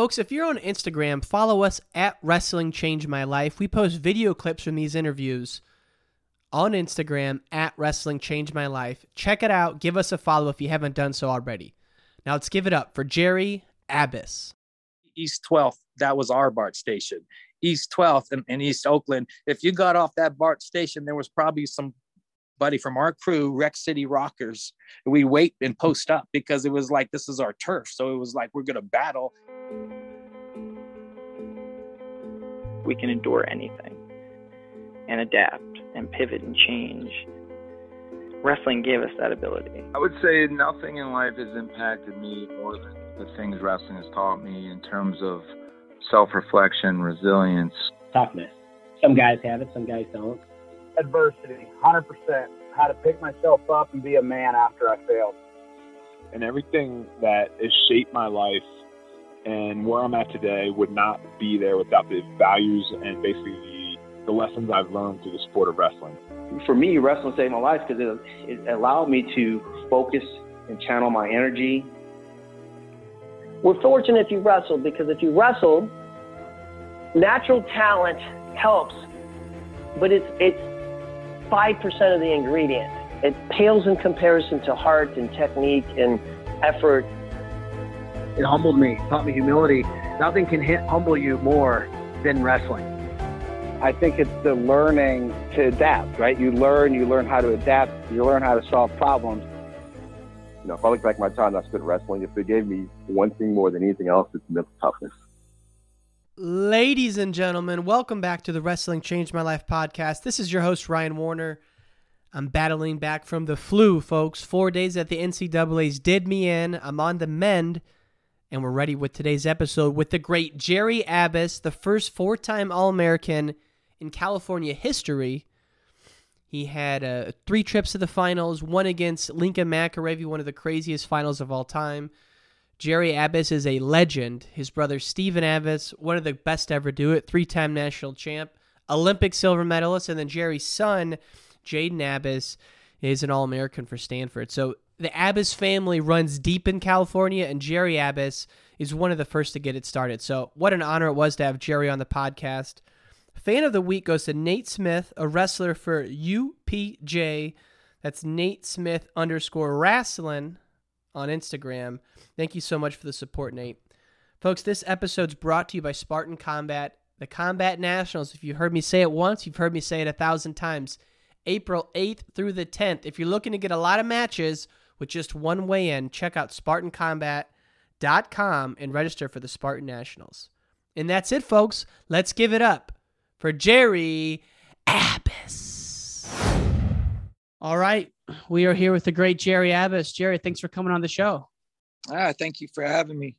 Folks, if you're on Instagram, follow us at Wrestling Change My Life. We post video clips from these interviews on Instagram at Wrestling Change My Life. Check it out. Give us a follow if you haven't done so already. Now let's give it up for Gerry Abas. East 12th, that was our BART station. East 12th in, in East Oakland. If you got off that BART station, there was probably some buddy from our crew, Rec City Rockers. We wait and post up because it was like this is our turf. So it was like we're gonna battle. We can endure anything and adapt and pivot and change. Wrestling gave us that ability. I would say nothing in life has impacted me more than the things wrestling has taught me in terms of self reflection, resilience, toughness. Some guys have it, some guys don't. Adversity, 100%. How to pick myself up and be a man after I failed. And everything that has shaped my life and where I'm at today would not be there without the values and basically the, the lessons I've learned through the sport of wrestling. For me, wrestling saved my life because it, it allowed me to focus and channel my energy. We're fortunate if you wrestled because if you wrestled, natural talent helps, but it's it's five percent of the ingredient. It pales in comparison to heart and technique and effort. It humbled me, taught me humility. Nothing can humble you more than wrestling. I think it's the learning to adapt, right? You learn, you learn how to adapt, you learn how to solve problems. You know, if I look back at my time I spent wrestling, if it gave me one thing more than anything else, it's mental toughness. Ladies and gentlemen, welcome back to the Wrestling Changed My Life podcast. This is your host, Ryan Warner. I'm battling back from the flu, folks. Four days at the NCAA's did me in. I'm on the mend, and we're ready with today's episode with the great Gerry Abas, the first four time All American in California history. He had uh, three trips to the finals, one against Lincoln McIlravy, one of the craziest finals of all time. Gerry Abas is a legend. His brother Stephen Abas, one of the best to ever do it, three time national champ, Olympic silver medalist, and then Gerry's son, Jaden Abas, is an All American for Stanford. So the Abas family runs deep in California, and Gerry Abas is one of the first to get it started. So what an honor it was to have Gerry on the podcast. Fan of the week goes to Nate Smith, a wrestler for UPJ. That's Nate Smith underscore wrestling on Instagram. Thank you so much for the support, Nate. Folks, this episode's brought to you by Spartan Combat, the Combat Nationals. If you heard me say it once, you've heard me say it a thousand times. April 8th through the 10th. If you're looking to get a lot of matches with just one way in, check out SpartanCombat.com and register for the Spartan Nationals. And that's it, folks. Let's give it up for Gerry Abas. All right. We are here with the great Gerry Abas. Gerry, thanks for coming on the show. Ah, thank you for having me.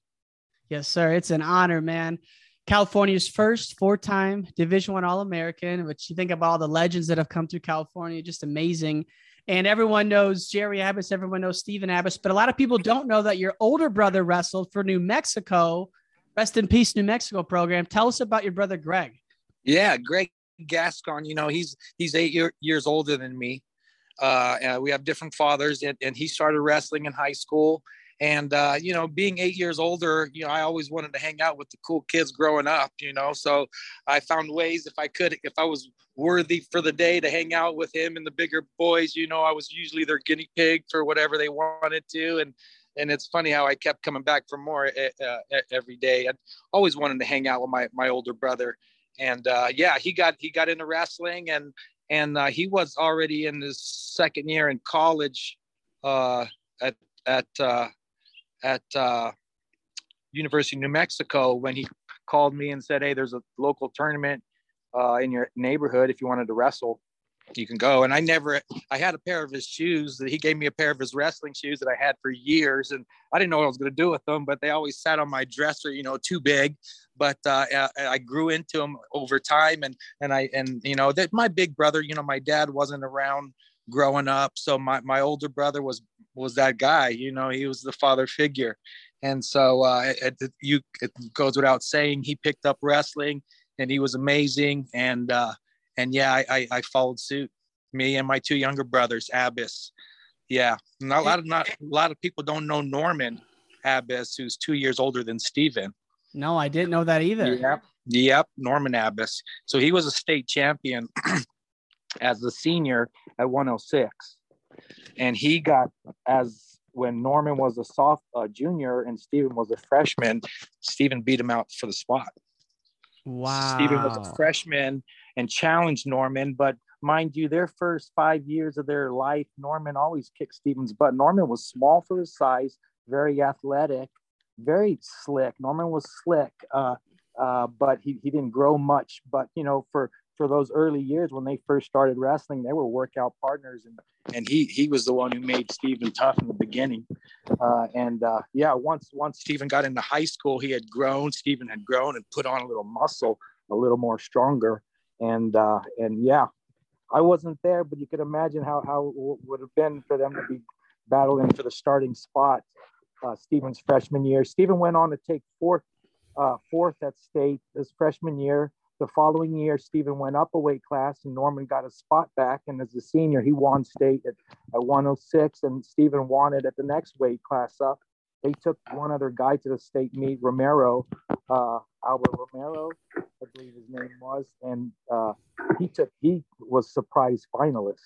Yes, sir. It's an honor, man. California's first four-time Division One All-American. Which you think about all the legends that have come through California, just amazing. And everyone knows Gerry Abas. Everyone knows Stephen Abas, but a lot of people don't know that your older brother wrestled for New Mexico. Rest in peace, New Mexico program. Tell us about your brother Greg. Yeah, Greg Gascon. You know, he's he's eight year, years older than me. Uh, we have different fathers, and, and he started wrestling in high school and uh, you know being eight years older you know i always wanted to hang out with the cool kids growing up you know so i found ways if i could if i was worthy for the day to hang out with him and the bigger boys you know i was usually their guinea pig for whatever they wanted to. And and it's funny how i kept coming back for more uh, every day. I always wanted to hang out with my my older brother. And uh, yeah he got he got into wrestling and and uh, he was already in his second year in college uh, at at uh, at uh, University of New Mexico when he called me and said, "Hey, there's a local tournament uh, in your neighborhood. If you wanted to wrestle, you can go." And I never, I had a pair of his shoes that he gave me a pair of his wrestling shoes that I had for years, and I didn't know what I was going to do with them, but they always sat on my dresser, you know, too big. But uh, I grew into them over time, and and I and you know that my big brother, you know, my dad wasn't around growing up, so my my older brother was was that guy. You know, he was the father figure, and so uh, it, it, you it goes without saying he picked up wrestling, and he was amazing. And uh, and yeah, I, I, I followed suit. Me and my two younger brothers, Abas. Yeah, not a lot of not a lot of people don't know Norman Abas, who's two years older than Stephen. No, I didn't know that either. Yep. Yep. Norman Abas. So he was a state champion as the senior at 106. And he got as when Norman was a soft uh, junior and Stephen was a freshman, Stephen beat him out for the spot. Wow. Stephen was a freshman and challenged Norman, but mind you, their first five years of their life, Norman always kicked Stephen's butt. Norman was small for his size, very athletic, very slick. Norman was slick, uh, uh, but he, he didn't grow much. But you know, for for those early years when they first started wrestling, they were workout partners, and and he he was the one who made Stephen tough in the beginning. Uh, and uh, yeah, once once Stephen got into high school, he had grown. Stephen had grown and put on a little muscle, a little more stronger, and uh, and yeah, I wasn't there, but you could imagine how how it would have been for them to be battling for the starting spot. Uh, Stephen's freshman year, Stephen went on to take fourth uh, fourth at state his freshman year. The following year, Stephen went up a weight class and Norman got a spot back. And as a senior, he won state at, at 106, and Stephen won it at the next weight class up. They took one other guy to the state meet, Romero, uh, Albert Romero, I believe his name was, and uh, he took he was surprise finalist.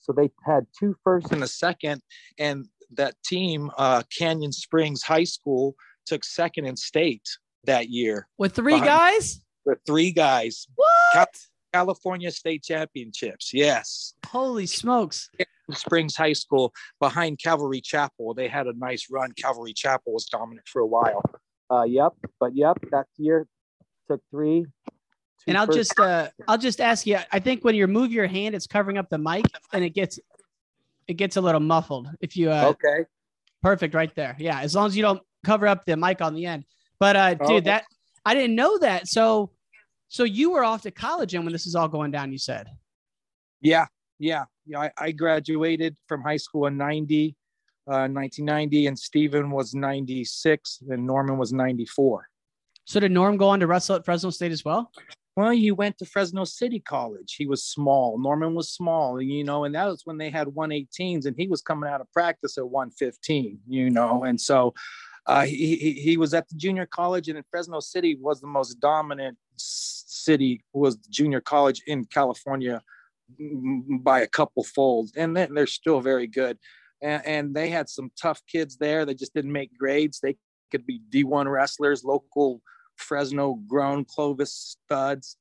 So they had two first and a second, and that team, uh, Canyon Springs High School, took second in state that year with three behind, guys. With three guys. What? California State Championships. Yes. Holy smokes. Springs High School behind Calvary Chapel. They had a nice run. Calvary Chapel was dominant for a while. Uh, yep, but yep, that year took three. And I'll just uh, I'll just ask you. I think when you move your hand, it's covering up the mic, and it gets it gets a little muffled. If you uh, okay, perfect, right there. Yeah, as long as you don't cover up the mic on the end. But uh, dude, oh. that I didn't know that. So, so you were off to college, and when this is all going down, you said. Yeah, yeah, yeah. I, I graduated from high school in 90, uh, 1990, and Stephen was 96, and Norman was 94. So did Norm go on to wrestle at Fresno State as well? Well, he went to Fresno City College. He was small. Norman was small, you know, and that was when they had 118s, and he was coming out of practice at 115, you know, and so uh, he, he, was at the junior college, and in Fresno City was the most dominant city was junior college in California by a couple folds, and they're still very good. And, and they had some tough kids there that just didn't make grades. They could be D1 wrestlers, local Fresno grown Clovis studs.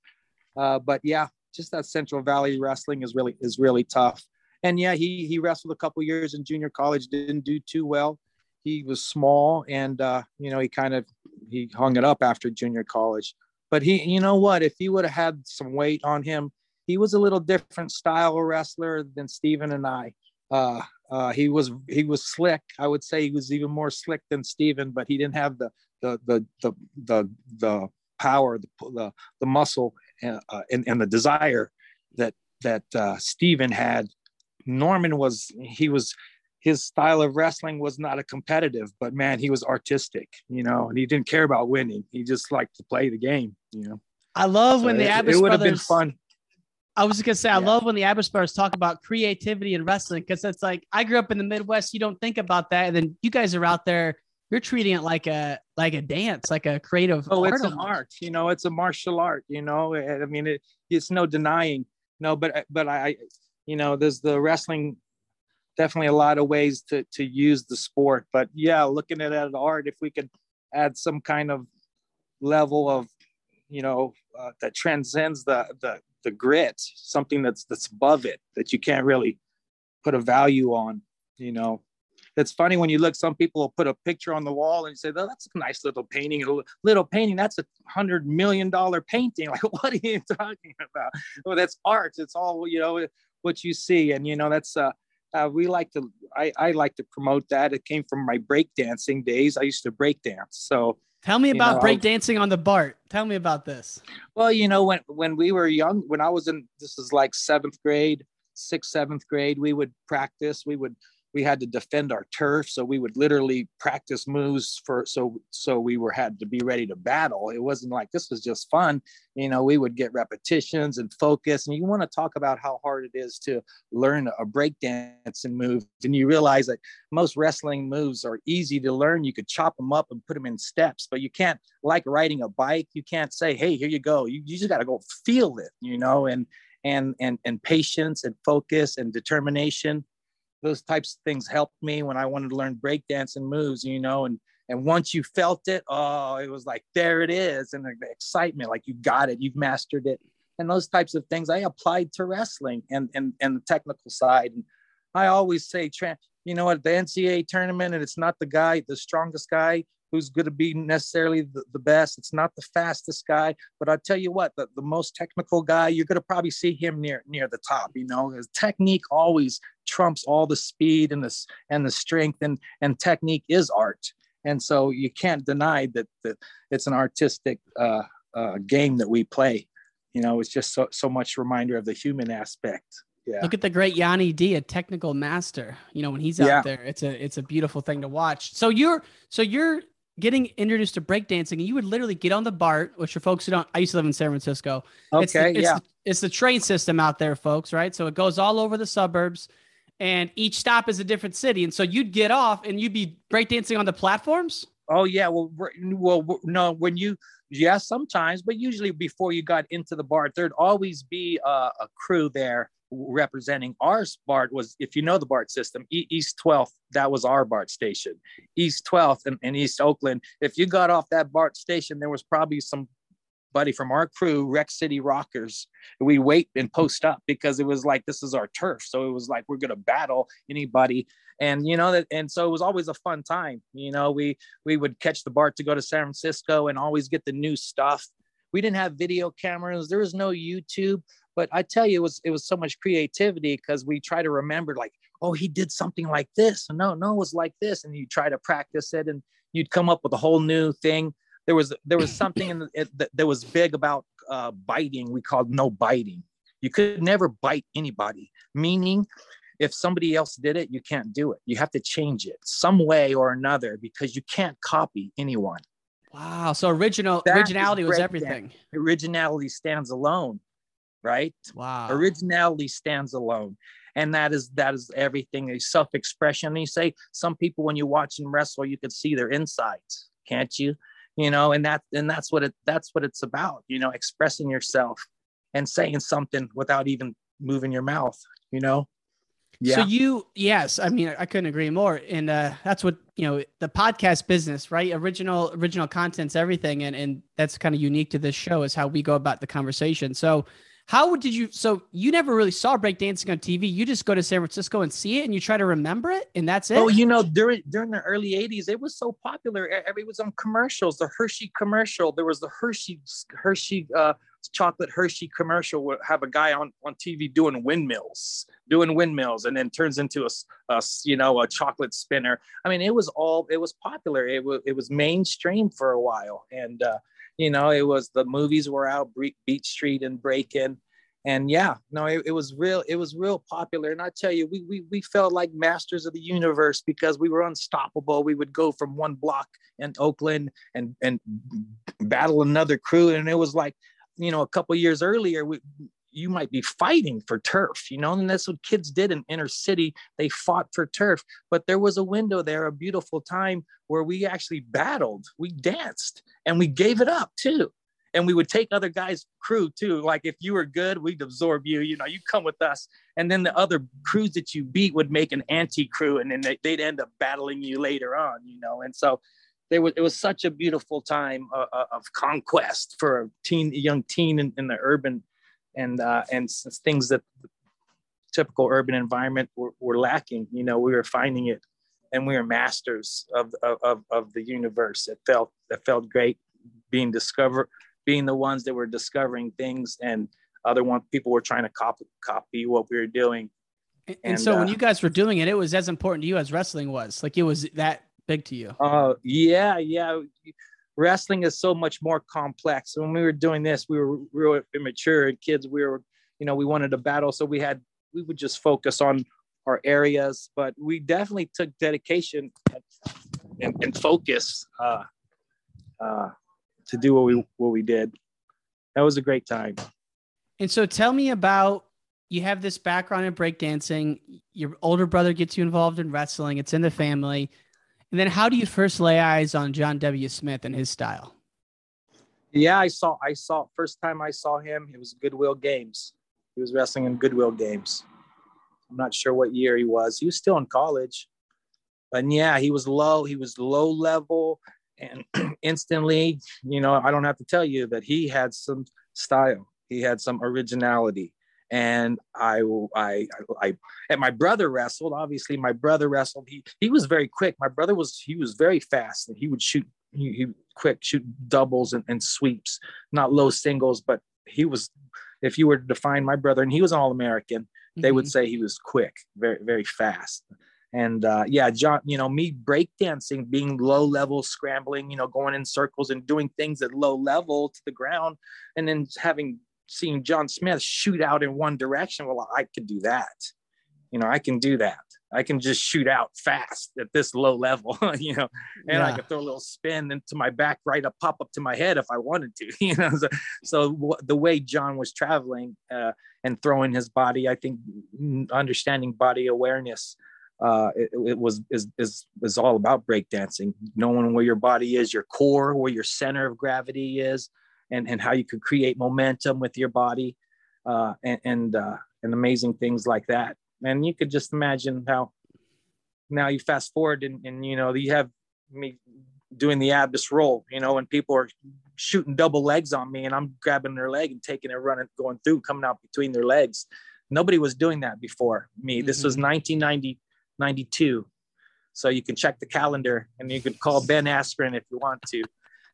Uh, but yeah, just that Central Valley wrestling is really is really tough. And yeah, he he wrestled a couple years in junior college, didn't do too well he was small and uh, you know he kind of he hung it up after junior college but he you know what if he would have had some weight on him he was a little different style of wrestler than Stephen and I. Uh, uh, he was he was slick. I would say he was even more slick than Stephen, but he didn't have the the the the the, the power, the, the the muscle, uh, and, and the desire that that uh, Stephen had. Norman was he was his style of wrestling was not a competitive, but man, he was artistic, you know, and he didn't care about winning. He just liked to play the game, you know. I love so when the Abas it would have been fun. I was just gonna say, I love when the Abas brothers talk about creativity and wrestling because it's like I grew up in the Midwest. You don't think about that, and then you guys are out there. You're treating it like a like a dance, like a creative. Oh, art it's an art. You know, it's a martial art. You know, I mean, it, it's no denying. No, but but I, you know, there's the wrestling definitely a lot of ways to to use the sport. But yeah, looking at it art, if we could add some kind of level of you know uh, that transcends the the the grit, something that's that's above it that you can't really put a value on. You know, it's funny when you look. Some people will put a picture on the wall and say, "Oh, that's a nice little painting." A little painting. That's a hundred million dollar painting. Like, what are you talking about? Well, that's art. It's all you know what you see, and you know that's uh, uh, we like to I, I like to promote that. It came from my breakdancing days. I used to break dance so tell me about breakdancing on the bart. Tell me about this. Well you know when when we were young when i was in this is like seventh grade sixth seventh grade we would practice. We would we had to defend our turf. So we would literally practice moves for so so we were had to be ready to battle. It wasn't like this was just fun. You know we would get repetitions and focus. And you want to talk about how hard it is to learn a breakdancing move. And you realize that most wrestling moves are easy to learn. You could chop them up and put them in steps but you can't like riding a bike you can't say hey here you go. You, you just got to go feel it you know and and and and patience and focus and determination those types of things helped me when I wanted to learn breakdancing moves, you know, and and once you felt it, oh, it was like there it is, and the excitement, like you got it, you've mastered it, and those types of things I applied to wrestling and and and the technical side. And I always say, you know, at the NCAA tournament, and it's not the guy, the strongest guy who's going to be necessarily the, the, best. It's not the fastest guy, but I'll tell you what, the, the most technical guy, you're going to probably see him near near the top. You know, his technique always trumps all the speed and the and the strength, and and technique is art. And so you can't deny that that it's an artistic uh, uh, game that we play. You know, it's just so so much reminder of the human aspect. Yeah. Look at the great Yianni D, a technical master. You know, when he's out yeah. there, it's a it's a beautiful thing to watch. So you're so you're getting introduced to breakdancing, and you would literally get on the BART, which for folks who don't, I used to live in San Francisco. Okay, it's the, it's yeah. The, it's the train system out there, folks, right? So it goes all over the suburbs, and each stop is a different city. And so you'd get off and you'd be breakdancing on the platforms. Oh yeah, well, well, no, when you, yeah, sometimes, but usually before you got into the BART, there'd always be a, a crew there representing our BART was, if you know the BART system, East 12th, that was our BART station. East 12th and, and East Oakland, if you got off that BART station, there was probably some buddy from our crew, Rec City Rockers. We wait and post up because it was like this is our turf. So it was like we're gonna battle anybody. And you know that, and so it was always a fun time. You know, we we would catch the BART to go to San Francisco and always get the new stuff. We didn't have video cameras. There was no YouTube. But I tell you, it was it was so much creativity because we try to remember like, oh, he did something like this. No, no, it was like this, and you try to practice it, and you'd come up with a whole new thing. There was there was something in the, it, that, that was big about uh, biting. We called no biting. You could never bite anybody, meaning if somebody else did it, you can't do it. You have to change it some way or another because you can't copy anyone. Wow. So original that originality was everything. Originality stands alone right? Wow. Originality stands alone. And that is that is everything, a self-expression. And you say some people when you watch them wrestle, you can see their insides, can't you? You know, and that and that's what it that's what it's about, you know, expressing yourself and saying something without even moving your mouth, you know. Yeah. So you, yes, I mean, I couldn't agree more. And uh, that's what you know, the podcast business, right? Original, original content's everything, and and that's kind of unique to this show is how we go about the conversation. So, how did you? So you never really saw breakdancing on TV. You just go to San Francisco and see it, and you try to remember it, and that's it. Oh, you know, during during the early '80s, it was so popular. It was on commercials. The Hershey commercial. There was the Hershey Hershey uh, chocolate Hershey commercial. Would have a guy on on TV doing windmills, doing windmills, and then turns into a, a you know a chocolate spinner. I mean, it was all it was popular. It was it was mainstream for a while, and uh, you know, it was the movies were out, Beat Street and Breakin'. And yeah, no, it, it was real. It was real popular. And I tell you, we, we, we felt like masters of the universe because we were unstoppable. We would go from one block in Oakland and, and battle another crew. And it was like, you know, a couple years earlier, we, you might be fighting for turf, you know, and that's what kids did in inner city. They fought for turf, but there was a window there, a beautiful time where we actually battled, we danced, and we gave it up too. And we would take other guys' crew too. Like if you were good, we'd absorb you. You know, you come with us, and then the other crews that you beat would make an anti crew, and then they'd end up battling you later on. You know, and so there was it was such a beautiful time uh, uh of conquest for a teen, a young teen in, in the urban and uh, and things that typical urban environment were, were, lacking. You know, we were finding it, and we were masters of, of of the universe. It felt it felt great being discovered, being the ones that were discovering things, and other one people were trying to copy copy what we were doing. And, and so, uh, when you guys were doing it, it was as important to you as wrestling was. Like it was that big to you. Oh uh, yeah, yeah wrestling is so much more complex. When we were doing this, we were real immature and kids. We were, you know, we wanted to battle, so we had we would just focus on our areas, but we definitely took dedication and, and focus uh, uh, to do what we what we did. That was a great time. And so, tell me about you have this background in breakdancing. Your older brother gets you involved in wrestling. It's in the family. And then, how do you first lay eyes on John W. Smith and his style? Yeah, I saw. I saw first time I saw him. It was Goodwill Games. He was wrestling in Goodwill Games. I'm not sure what year he was. He was still in college, But yeah, he was low. He was low level, and instantly, you know, I don't have to tell you that he had some style. He had some originality, and I, I, I, and my brother wrestled. Obviously, my brother wrestled. He, he was very quick. My brother was, he was very fast, and he would shoot. He, he quick shoot doubles and, and sweeps, not low singles, but he was. If you were to define my brother, and he was an All American, they mm-hmm. would say he was quick, very, very fast. And uh, yeah, John, you know, me breakdancing, being low level, scrambling, you know, going in circles and doing things at low level to the ground, and then having seeing John Smith shoot out in one direction. Well, I could do that. You know, I can do that. I can just shoot out fast at this low level, you know, and yeah. I could throw a little spin into my back right up, pop up to my head if I wanted to, you know. So, so w- the way John was traveling uh, and throwing his body, I think understanding body awareness, uh, it, it, was is, is is all about breakdancing, knowing where your body is, your core, where your center of gravity is, and, and how you could create momentum with your body uh, and and, uh, and amazing things like that. And you could just imagine how now you fast forward and, and you know you have me doing the Abas roll, you know, and people are shooting double legs on me and I'm grabbing their leg and taking it, running, going through, coming out between their legs. Nobody was doing that before me. Mm-hmm. This was 1990, 92. So you can check the calendar and you can call Ben Askren if you want to,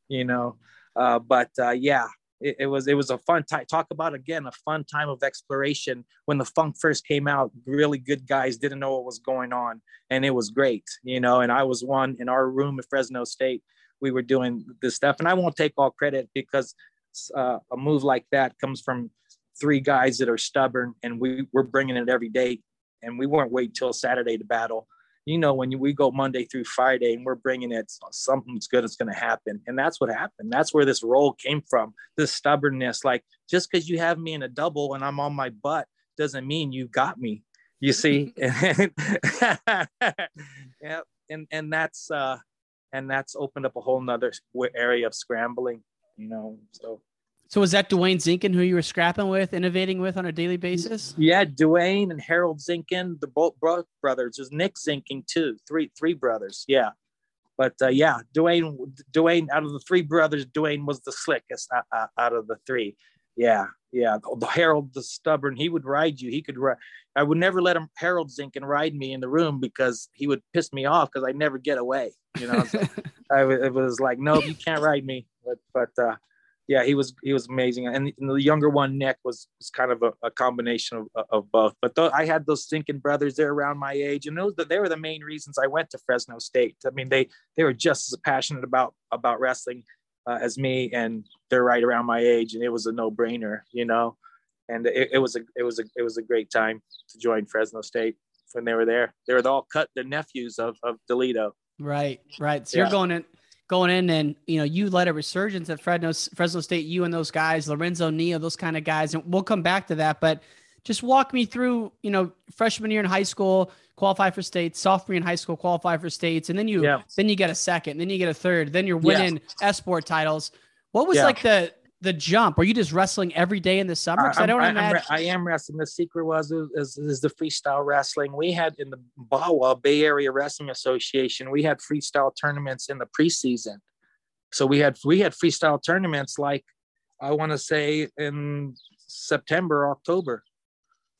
you know. Uh, but uh, yeah, it, it, was it was a fun time. Talk about again a fun time of exploration. When the funk first came out, really good guys didn't know what was going on, and it was great, you know. And I was one in our room at Fresno State. We were doing this stuff, and I won't take all credit because uh, a move like that comes from three guys that are stubborn, and we we're bringing it every day, and we weren't wait till Saturday to battle you know, when we go Monday through Friday and we're bringing it, something's good is going to happen. And that's what happened. That's where this roll came from, this stubbornness. Like, just because you have me in a double and I'm on my butt doesn't mean you got me. You see? yeah. And, and that's, uh, and that's opened up a whole nother area of scrambling, you know? So, so was that Dwayne Zinkin who you were scrapping with, innovating with on a daily basis? Yeah, Dwayne and Harold Zinkin, the both brothers. There's Nick Zinkin too, three three brothers. Yeah, but uh, yeah, Dwayne Dwayne out of the three brothers, Dwayne was the slickest out, out of the three. Yeah, yeah. Harold, the stubborn, he would ride you. He could ride. I would never let him Harold Zinkin ride me in the room because he would piss me off because I'd never get away. You know, so I it was like, no, you can't ride me. But but uh, yeah, he was he was amazing, and the younger one, Nick, was, was kind of a, a combination of, of both. But th- I had those Zinkin brothers there around my age, and those they were the main reasons I went to Fresno State. I mean, they they were just as passionate about about wrestling uh, as me, and they're right around my age, and it was a no brainer, you know. And it, it was a it was a it was a great time to join Fresno State when they were there. They were all cut the nephews of of Dolito. Right, right. So yeah. you're going in going in and you know you led a resurgence at Fresno Fresno State. You and those guys, Lorenzo Neal, those kind of guys, and we'll come back to that. But just walk me through, you know, freshman year in high school, qualify for states, sophomore in high school, qualify for states, and then you yeah. then you get a second, then you get a third, then you're winning yeah. esport titles. What was yeah. like the the jump? Are you just wrestling every day in the summer? I don't I, imagine. I am wrestling. The secret was is, is, the freestyle wrestling. We had in the BAWA Bay Area Wrestling Association. We had freestyle tournaments in the preseason. So we had we had freestyle tournaments like I want to say in September, October,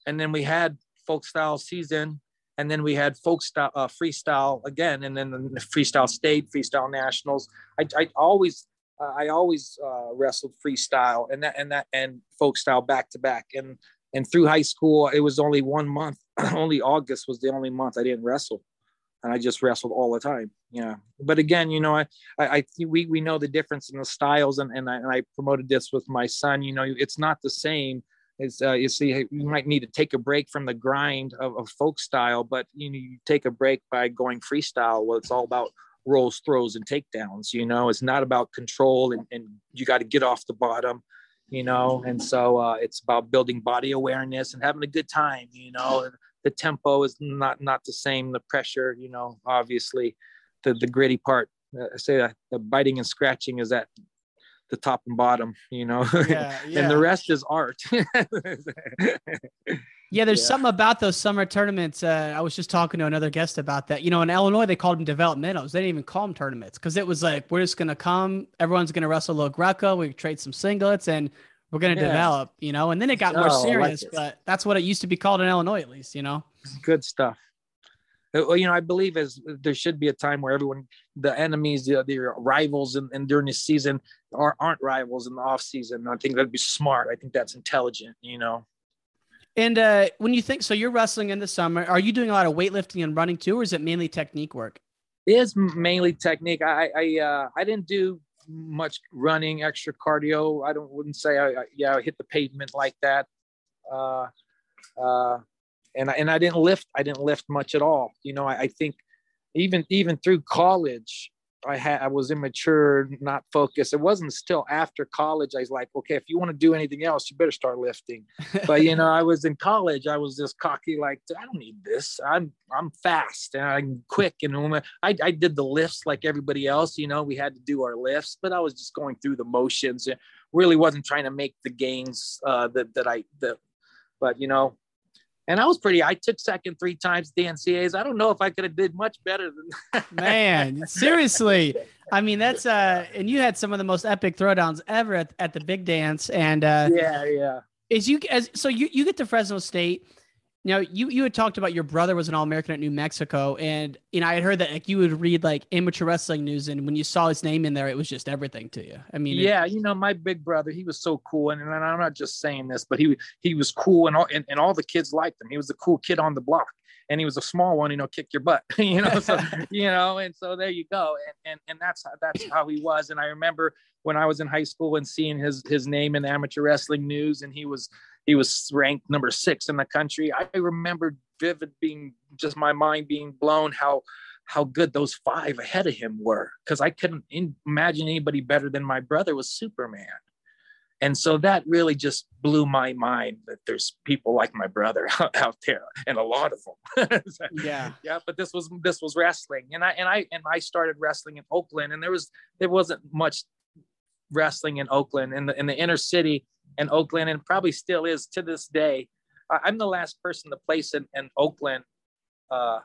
and then we had folk style season, and then we had folk style uh, freestyle again, and then the freestyle state, freestyle nationals. I, I always uh, I always uh, wrestled freestyle and that and that and folk style back to back. And and through high school, it was only one month. only August was the only month I didn't wrestle, and I just wrestled all the time. Yeah. But again, you know, I I, I we we know the difference in the styles, and and I, and I promoted this with my son. You know, it's not the same It's uh, you see, you might need to take a break from the grind of, of folk style, but you know, you take a break by going freestyle. Well, it's all about rolls, throws, and takedowns. You know, it's not about control, and, and you got to get off the bottom. You know, and so uh, it's about building body awareness and having a good time. You know, the tempo is not not the same. The pressure, you know, obviously, the the gritty part. Uh, I say that the biting and scratching is at the top and bottom, you know, yeah, yeah. and the rest is art. yeah, there's yeah. something about those summer tournaments. Uh, I was just talking to another guest about that. You know, in Illinois, they called them developmentals. They didn't even call them tournaments because it was like, we're just going to come, everyone's going to wrestle a little Greco, we trade some singlets, and we're going to yeah. develop, you know, and then it got more oh, serious, like but that's what it used to be called in Illinois, at least, you know. Good stuff. Uh, well, you know, I believe as there should be a time where everyone, the enemies, the, the rivals, and, and during the season are aren't rivals in the off season. I think that'd be smart. I think that's intelligent. You know. And uh, when you think so, you're wrestling in the summer. Are you doing a lot of weightlifting and running too, or is it mainly technique work? It is mainly technique. I I uh, I didn't do much running, extra cardio. I don't wouldn't say I, I yeah I hit the pavement like that. Uh, uh, and I, and I didn't lift. I didn't lift much at all. You know, I, I think even even through college, I had I was immature, not focused. It wasn't still after college I was like, okay, if you want to do anything else, you better start lifting. but you know, I was in college, I was just cocky, like I don't need this. I'm I'm fast and I'm quick, and I I did the lifts like everybody else. You know, we had to do our lifts, but I was just going through the motions. and Really wasn't trying to make the gains uh, that that I that. But you know, and I was pretty. I took second three times the NCAAs. I don't know if I could have did much better than that. Man, seriously. I mean, that's uh, and you had some of the most epic throwdowns ever at, at the big dance. And uh, yeah, yeah. Is you as so you you get to Fresno State now you you had talked about your brother was an All American at New Mexico, and you know I had heard that like you would read like amateur wrestling news, and when you saw his name in there, it was just everything to you. I mean, yeah, it, you know my big brother, he was so cool, and, and I'm not just saying this, but he he was cool, and all and, and all the kids liked him. He was the cool kid on the block, and he was a small one, you know, kick your butt, you know, so you know, and so there you go, and and and that's that's how he was. And I remember when I was in high school and seeing his his name in amateur wrestling news, and he was he was ranked number six in the country. I remember vivid being just my mind being blown how how good those five ahead of him were because I couldn't imagine anybody better than my brother was Superman. And so that really just blew my mind that there's people like my brother out there and a lot of them. yeah. Yeah. But this was, this was wrestling. And I, and I, and I started wrestling in Oakland and there was, there wasn't much wrestling in Oakland in the, in the inner city and Oakland, and probably still is to this day. I'm the last person to place in, in Oakland uh,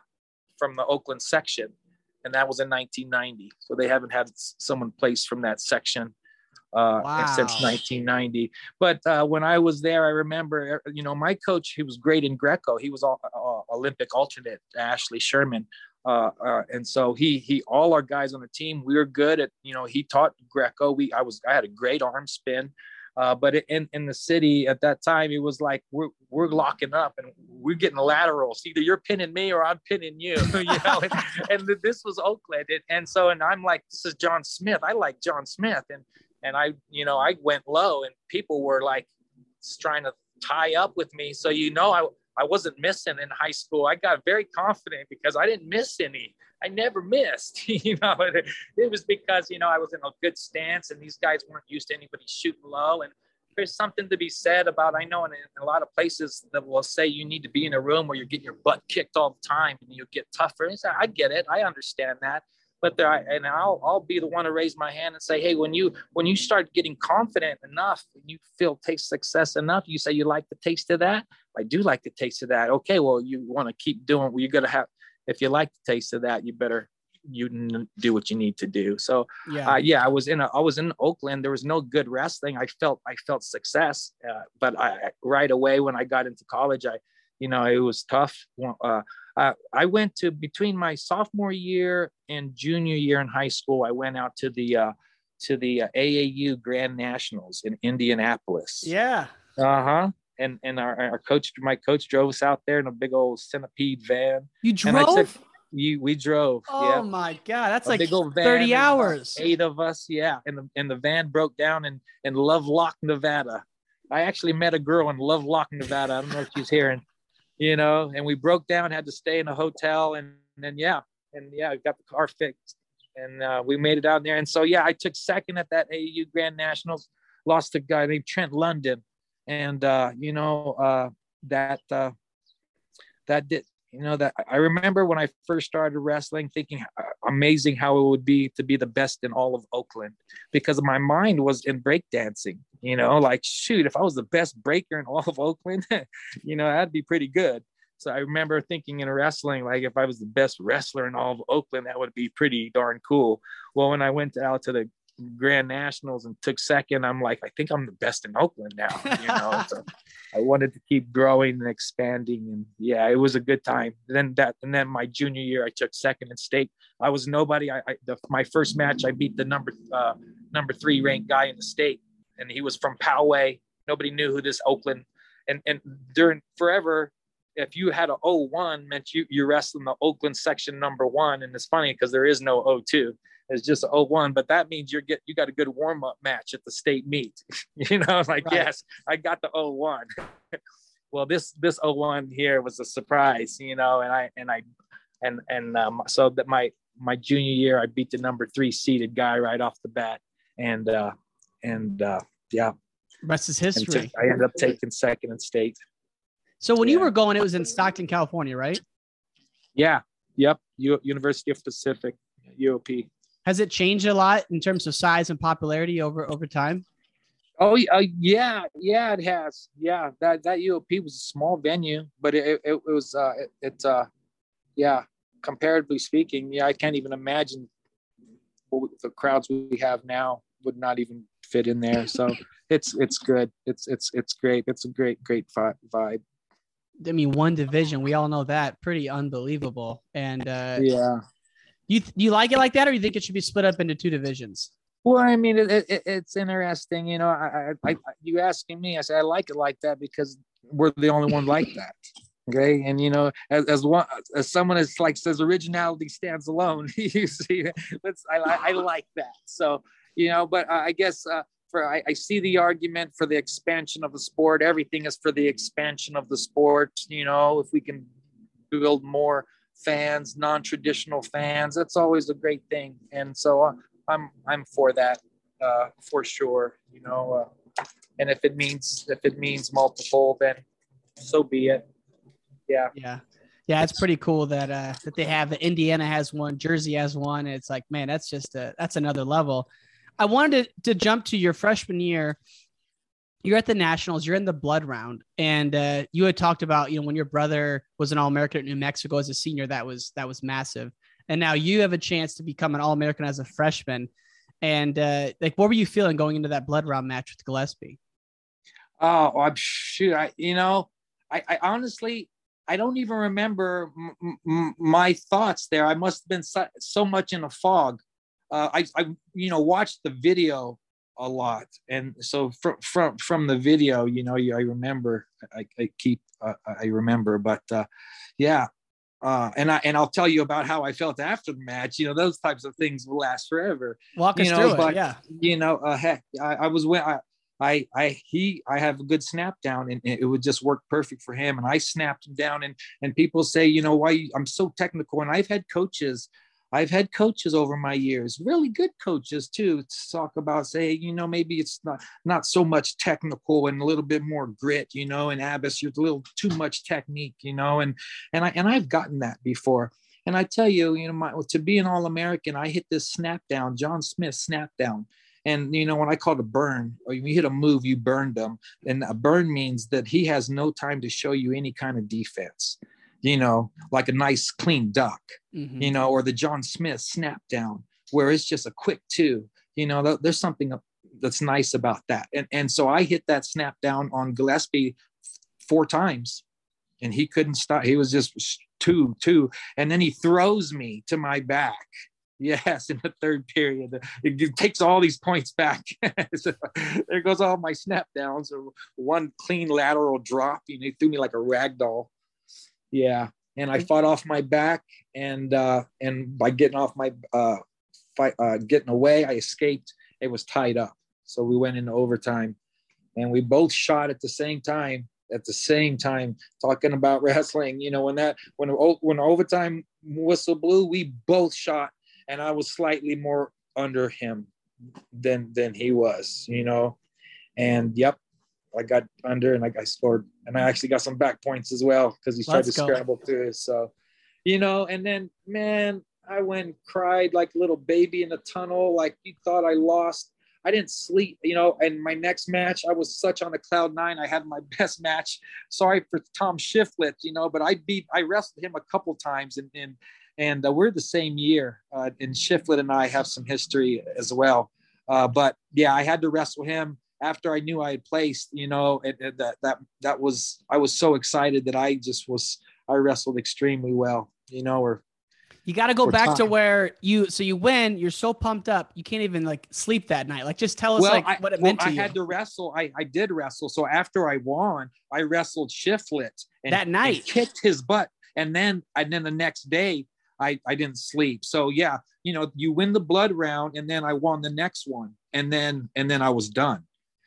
from the Oakland section, and that was in 1990. So they haven't had someone placed from that section uh, wow. since 1990. But uh, when I was there, I remember, uh, you know, my coach, he was great in Greco. He was all, uh, Olympic alternate, Ashley Sherman. Uh, uh, and so he he all our guys on the team we were good at you know he taught Greco we I was I had a great arm spin uh, but in, in the city at that time, it was like we're, we're locking up and we're getting laterals. Either you're pinning me or I'm pinning you. you know, and, and, this was Oakland, and, and so and I'm like, this is John Smith. I like John Smith, and and I you know I went low, and people were like trying to tie up with me. So you know I I wasn't missing in high school. I got very confident because I didn't miss any. I never missed. you know, it, it, was because you know I was in a good stance, and these guys weren't used to anybody shooting low. And there's something to be said about. I know in, in a lot of places that will say you need to be in a room where you're getting your butt kicked all the time, and you'll get tougher. And I get it. I understand that but there and I'll I'll be the one to raise my hand and say, hey, when you when you start getting confident enough, and you feel taste success enough, you say you like the taste of that. I do like the taste of that. Okay, well, you want to keep doing. Well, you got to have. If you like the taste of that, you better you do what you need to do. So yeah, uh, yeah, I was in a, I was in Oakland. There was no good wrestling. I felt I felt success, uh, but I right away when I got into college, I you know it was tough. Uh, uh, I went to between my sophomore year and junior year in high school. I went out to the uh, to the uh, AAU Grand Nationals in Indianapolis. Yeah. Uh huh. And and our, our coach, my coach, drove us out there in a big old centipede van. You drove. You, we drove. Oh yeah. my god, that's a like big old van, thirty hours. Eight of us, yeah. And the and the van broke down in in Lovelock, Nevada. I actually met a girl in Lovelock, Nevada. I don't know if she's hearing, you know, and we broke down, had to stay in a hotel, and, and then yeah, and yeah, got the car fixed, and uh, we made it out there. And so yeah, I took second at that AAU Grand Nationals, lost a guy named Trent London, and uh, you know uh, that uh, that did you know that i remember when i first started wrestling thinking uh, amazing how it would be to be the best in all of oakland because my mind was in breakdancing you know like shoot if i was the best breaker in all of oakland you know that'd be pretty good. So i remember thinking in wrestling like if i was the best wrestler in all of oakland that would be pretty darn cool. Well when i went out to the Grand Nationals and took second, I'm like, I think I'm the best in Oakland now. You know, so I wanted to keep growing and expanding, and yeah, it was a good time. then that, and then my junior year, I took second in state. I was nobody. I, I the, my first match, I beat the number uh, number three ranked guy in the state, and he was from Poway. Nobody knew who this Oakland, and and during forever if you had a 01 meant you you're wrestling the Oakland section number one, and it's funny because there is no 02 it's just 01 but that means you're get you got a good warm-up match at the state meet. You know like right. yes i got the 01 well this this 01 here was a surprise you know and i and i and and um, so that my my junior year i beat the number three seeded guy right off the bat. And uh and uh yeah. Rest is history. T- i ended up taking second in state. So when yeah. you were going it was in stockton california right? Yeah. Yep. U- university of pacific uop has it changed a lot in terms of size and popularity over over time? Oh uh, yeah, yeah, it has. Yeah, that that UOP was a small venue, but it it, it was uh, it, it uh, yeah, comparatively speaking, yeah, I can't even imagine the crowds we have now would not even fit in there. So it's it's good. It's it's it's great. It's a great great vibe. I mean, one division. We all know that. Pretty unbelievable. And uh, yeah, you you like it like that, or you think it should be split up into two divisions? Well, I mean, it, it, it's interesting. You know, I, I, I, you asking me, I said I like it like that because we're the only one like that. Okay, and you know, as, as one as someone is like says, originality stands alone. you see, let's I, I like that. So you know, but I guess uh, for I, I see the argument for the expansion of the sport. Everything is for the expansion of the sport. You know, if we can build more fans, non-traditional fans. That's always a great thing, and so uh, I'm I'm for that uh, for sure. You know, uh, and if it means if it means multiple, then so be it. Yeah. Yeah. Yeah, it's pretty cool that uh that they have Indiana has one, Jersey has one. It's like, man, that's just a that's another level. I wanted to, to jump to your freshman year you're at the nationals you're in the blood round. And uh, you had talked about you know when your brother was an all-american at new mexico as a senior that was that was massive. And now you have a chance to become an all-american as a freshman. And uh, like what were you feeling going into that blood round match with gillespie? Oh i'm shoot i you know i, I honestly i don't even remember m- m- my thoughts there. I must have been so, so much in a fog. Uh, I, I you know watched the video a lot and so from from from the video you know i remember i, I keep uh, i remember but uh yeah uh and i and i'll tell you about how i felt after the match you know those types of things will last forever walk us know, through but, it yeah you know uh heck i, I was when i I, I, he, I have a good snap down and it would just work perfect for him. And I snapped him down and, and people say, you know, why I'm so technical. And I've had coaches I've had coaches over my years, really good coaches too, to talk about say, you know, maybe it's not not so much technical and a little bit more grit, you know, and Abas, you're a little too much technique, you know, and and I and I've gotten that before. And I tell you, you know, my, to be an All-American, I hit this snap down, John Smith snap down. And you know, when I call it a burn, or you hit a move, you burned them. And a burn means that he has no time to show you any kind of defense you know, like a nice clean duck, mm-hmm. you know, or the John Smith snap down, where it's just a quick two. You know, there's something that's nice about that. And and so I hit that snap down on Gillespie four times, and he couldn't stop. He was just two, two, and then he throws me to my back. Yes, in the third period, it takes all these points back. so there goes all my snap downs. One clean lateral drop. You know, he threw me like a rag doll yeah, and I fought off my back, and uh, and by getting off my uh, fight, uh, getting away, I escaped. It was tied up, so we went into overtime, and we both shot at the same time. At the same time, talking about wrestling. You know, when that when when overtime whistle blew, we both shot, and I was slightly more under him than than he was. You know, and yep, I got under and I, I scored, and I actually got some back points as well because he tried Let's to go. scramble through. So, you know, and then man, I went and cried like a little baby in the tunnel, like you thought I lost. I didn't sleep, you know. And my next match, I was such on a cloud nine. I had my best match. Sorry for Tom Shiflett, you know, but I beat, I wrestled him a couple times, and and and uh, we're the same year. Uh, and Shiflett and I have some history as well. Uh, but yeah, I had to wrestle him after I knew I had placed. You know, that that that was I was so excited that I just was I wrestled extremely well. You know, or you got to go back time. to where you so you win. You're so pumped up, you can't even like sleep that night. Like, just tell us well, like I, what it well, meant to I you. I had to wrestle. I I did wrestle. So after I won, I wrestled Shiflett and, that night, and kicked his butt. And then and then the next day, I I didn't sleep. So yeah, you know, you win the blood round, and then I won the next one, and then and then I was done.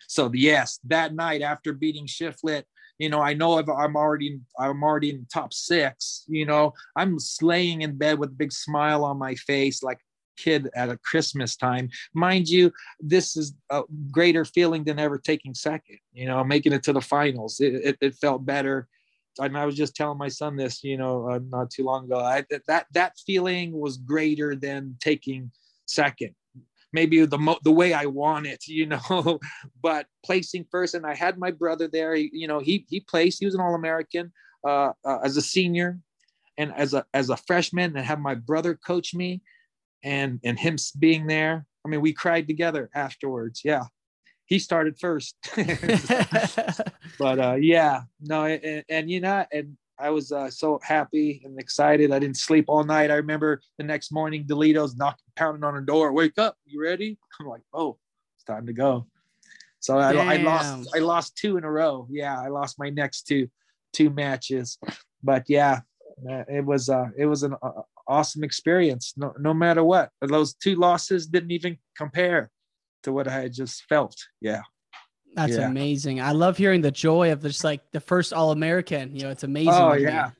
So yes, that night after beating Shiflett, you know, I know I'm already I'm already in top six. You know, I'm slaying in bed with a big smile on my face, like kid at a Christmas time. Mind you, this is a greater feeling than ever taking second. You know, making it to the finals. It, it, it felt better. And I was just telling my son this, you know, uh, not too long ago. I, that that feeling was greater than taking second maybe the mo- the way I want it, you know. but placing first, and I had my brother there. He, you know, he he placed. He was an All American uh, uh, as a senior, and as a as a freshman, and have my brother coach me, and and him being there. I mean, we cried together afterwards. Yeah, he started first. but uh, yeah, no, and, and you know, and I was uh, so happy and excited. I didn't sleep all night. I remember the next morning, DeLiddo's knocking, pounding on the door. Wake up! You ready? I'm like, oh, it's time to go. So I, I, lost. I lost two in a row. Yeah, I lost my next two two matches. But yeah, it was uh, it was an uh, awesome experience. No, no matter what, those two losses didn't even compare to what I had just felt. Yeah. That's yeah. amazing. I love hearing the joy of just like the first All American. You know, it's amazing. Oh yeah.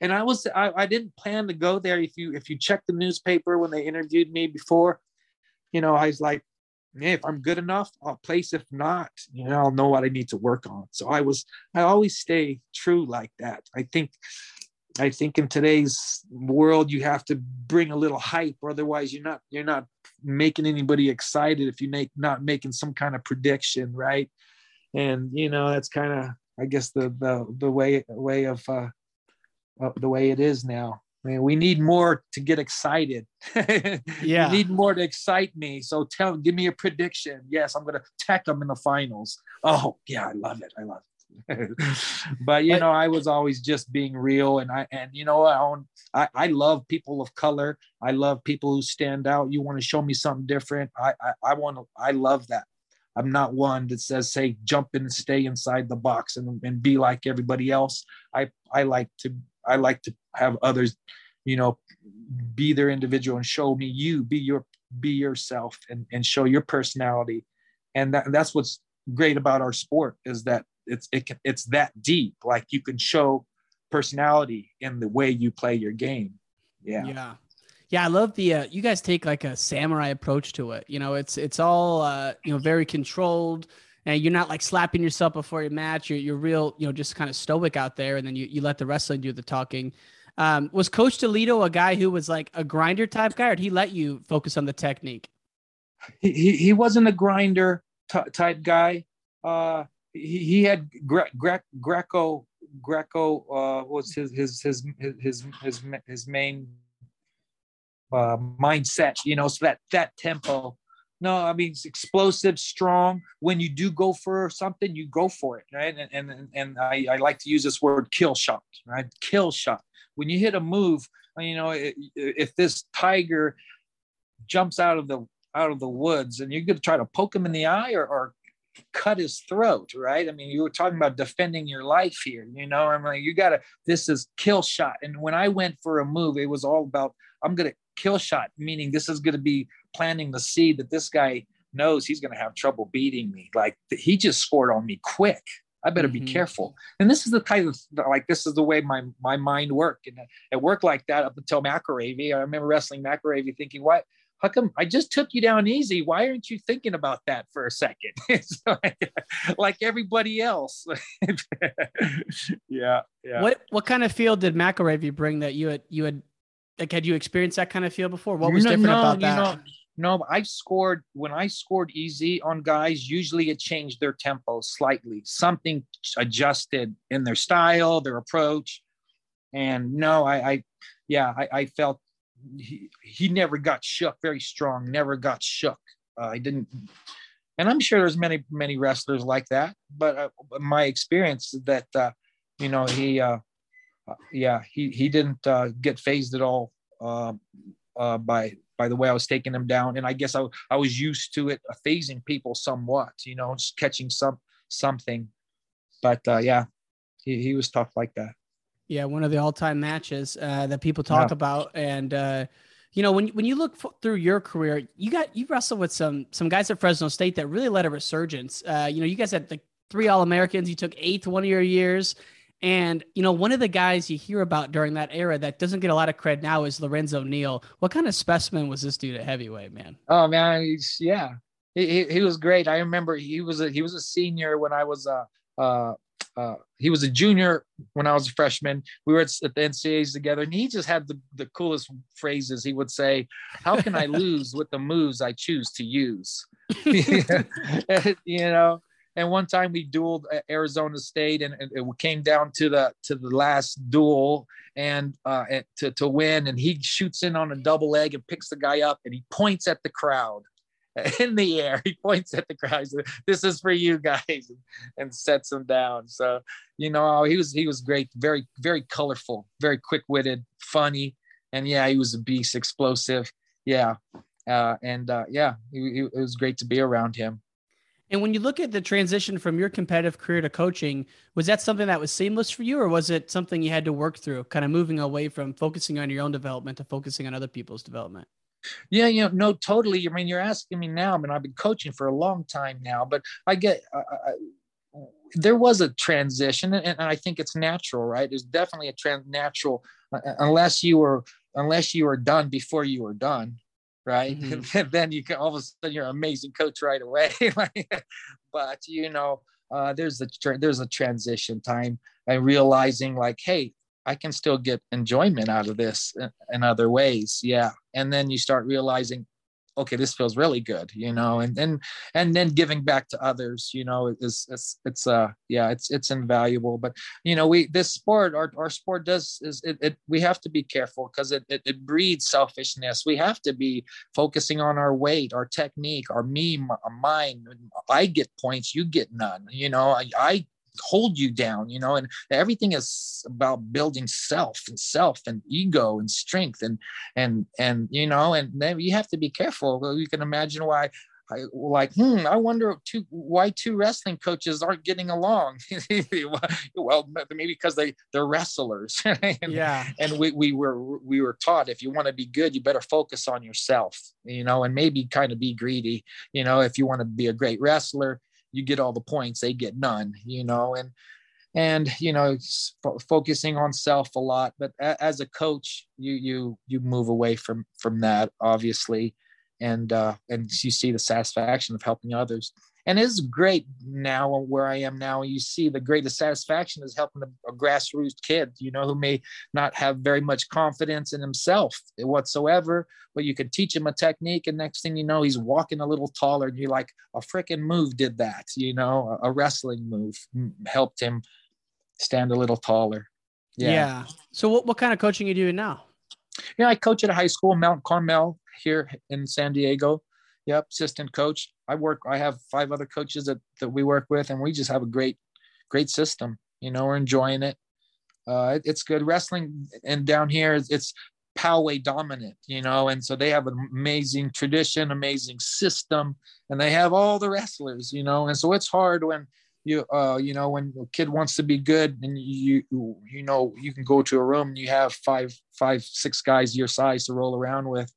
And I was I, I didn't plan to go there. If you if you check the newspaper when they interviewed me before, you know, I was like, hey, if I'm good enough, I'll place. If not, you know, I'll know what I need to work on. So I was I always stay true like that. I think I think in today's world you have to bring a little hype, or otherwise you're not you're not making anybody excited if you make not making some kind of prediction, right? And you know that's kind of I guess the the the way way of uh, uh, the way it is now. I mean, we need more to get excited. yeah, we need more to excite me. So tell, give me a prediction. Yes, I'm going to tech them in the finals. Oh yeah, I love it. I love it. but you know, I was always just being real, and I and you know, I, I I love people of color. I love people who stand out. You want to show me something different. I I, I want to. I love that. I'm not one that says, "Say, jump in and stay inside the box and, and be like everybody else." I I like to I like to have others, you know, be their individual and show me you be your be yourself and and show your personality, and that that's what's great about our sport is that it's it can, it's that deep. Like you can show personality in the way you play your game. Yeah. Yeah. Yeah, I love the uh, you guys take like a samurai approach to it. You know, it's it's all uh, you know very controlled, and you're not like slapping yourself before your match. You're you're real, you know, just kind of stoic out there, and then you you let the wrestling do the talking. Um, was Coach DeLiddo a guy who was like a grinder type guy, or did he let you focus on the technique? He he wasn't a grinder t- type guy. Uh, he, he had Gre- Gre- Greco Greco uh, was his his his his his his main uh, mindset. You know, so that that tempo. No, I mean it's explosive, strong. When you do go for something, you go for it, right? And and and I, I like to use this word kill shot, right? Kill shot. When you hit a move, you know, if this tiger jumps out of the out of the woods and you're going to try to poke him in the eye or, or cut his throat, right? I mean, you were talking about defending your life here, you know. I'm like, you gotta, this is kill shot. And when I went for a move, it was all about I'm gonna kill shot, meaning this is gonna be planting the seed that this guy knows he's to have trouble beating me. Like he just scored on me quick. I better Mm-hmm. be careful. And this is the type of like this is the way my my mind worked, and it worked like that up until McAravey. I remember wrestling McAravey, thinking, "What? How come I just took you down easy? Why aren't you thinking about that for a second? Like, like everybody else." yeah, yeah. What what kind of feel did McAravey bring that you had you had like had you experienced that kind of feel before? What was No, different no, about you that? know, no, I scored when I scored easy on guys. Usually, it changed their tempo slightly. Something adjusted in their style, their approach, and no, I, I yeah, I, I felt he, he never got shook. Very strong, never got shook. Uh, I didn't, and I'm sure there's many many wrestlers like that. But uh, my experience is that uh, you know he, uh, uh, yeah, he he didn't uh, get phased at all uh, uh, by by the way I was taking him down. And I guess I, I was used to it uh, phasing people somewhat, you know, just catching some something. But uh, yeah, he, he was tough like that. Yeah, one of the all-time matches uh, that people talk Yeah. about, and uh, you know when when you look f- through your career, you got you wrestled with some some guys at Fresno State that really led a resurgence. Uh, you know, you guys had the three All Americans. You took eighth one of your years, and you know one of the guys you hear about during that era that doesn't get a lot of cred now is Lorenzo Neal. What kind of specimen was this dude at heavyweight, man? Oh man, he's yeah, he, he, he was great. I remember he was a he was a senior when I was uh uh uh he was a junior when I was a freshman. We were at, at the NCAAs together, and he just had the, the coolest phrases. He would say, "How can I lose with the moves I choose to use?" you know. And one time we dueled Arizona State, and, and it came down to the to the last duel, and uh, and to to win. And he shoots in on a double leg and picks the guy up, and he points at the crowd in the air. He points at the crowd. Said, "This is for you guys," and sets them down. So you know he was he was great, very very colorful, very quick witted, funny, and yeah, he was a beast, explosive. Yeah, uh, and uh, yeah, he, he, it was great to be around him. And when you look at the transition from your competitive career to coaching, was that something that was seamless for you, or was it something you had to work through, kind of moving away from focusing on your own development to focusing on other people's development? Yeah, you know, no, totally. I mean, you're asking me now. I mean, I've been coaching for a long time now, but I get I, I, there was a transition, and, and I think it's natural, right? There's definitely a trans natural, uh, unless you were unless you were done before you were done, right? Mhm. then you can all of a sudden you're an amazing coach right away. but you know, uh, there's a tra- there's a transition time and realizing like, hey, I can still get enjoyment out of this in- other ways. Yeah. And then you start realizing, okay, this feels really good, you know, and then, and then giving back to others, you know, is, it's, it's, uh, yeah, it's, it's invaluable, but you know, we, this sport, our, our sport does is it, it we have to be careful because it, it, it breeds selfishness. We have to be focusing on our weight, our technique, our me, my, mine. I get points, you get none, you know, I, I hold you down you know and everything is about building self and self and ego and strength and and and you know and then you have to be careful you can imagine why I, like hmm i wonder two why two wrestling coaches aren't getting along well maybe because they they're wrestlers and, Yeah. and we, we were we were taught if you want to be good you better focus on yourself you know and maybe kind of be greedy you know if you want to be a great wrestler you get all the points they get none you know and and you know fo- focusing on self a lot but a, as a coach you you you move away from from that obviously and uh and you see the satisfaction of helping others and it's great now where i am now you see the greatest satisfaction is helping a, a grassroots kid you know who may not have very much confidence in himself whatsoever but you can teach him a technique and next thing you know he's walking a little taller and you're like a freaking move did that you know a, a wrestling move helped him stand a little taller Yeah. So what, what kind of coaching are you doing now? yeah, I coach at a high school, Mount Carmel, here in San Diego. Yep, assistant coach. I work. I have five other coaches that that we work with, and we just have a great, great system. You know, we're enjoying it. Uh, it- it's good wrestling, and down here it's- Poway dominant. You know, and so they have an amazing tradition, amazing system, and they have all the wrestlers. You know, and so it's hard when you uh you know when a kid wants to be good and you you know you can go to a room and you have five five six guys your size to roll around with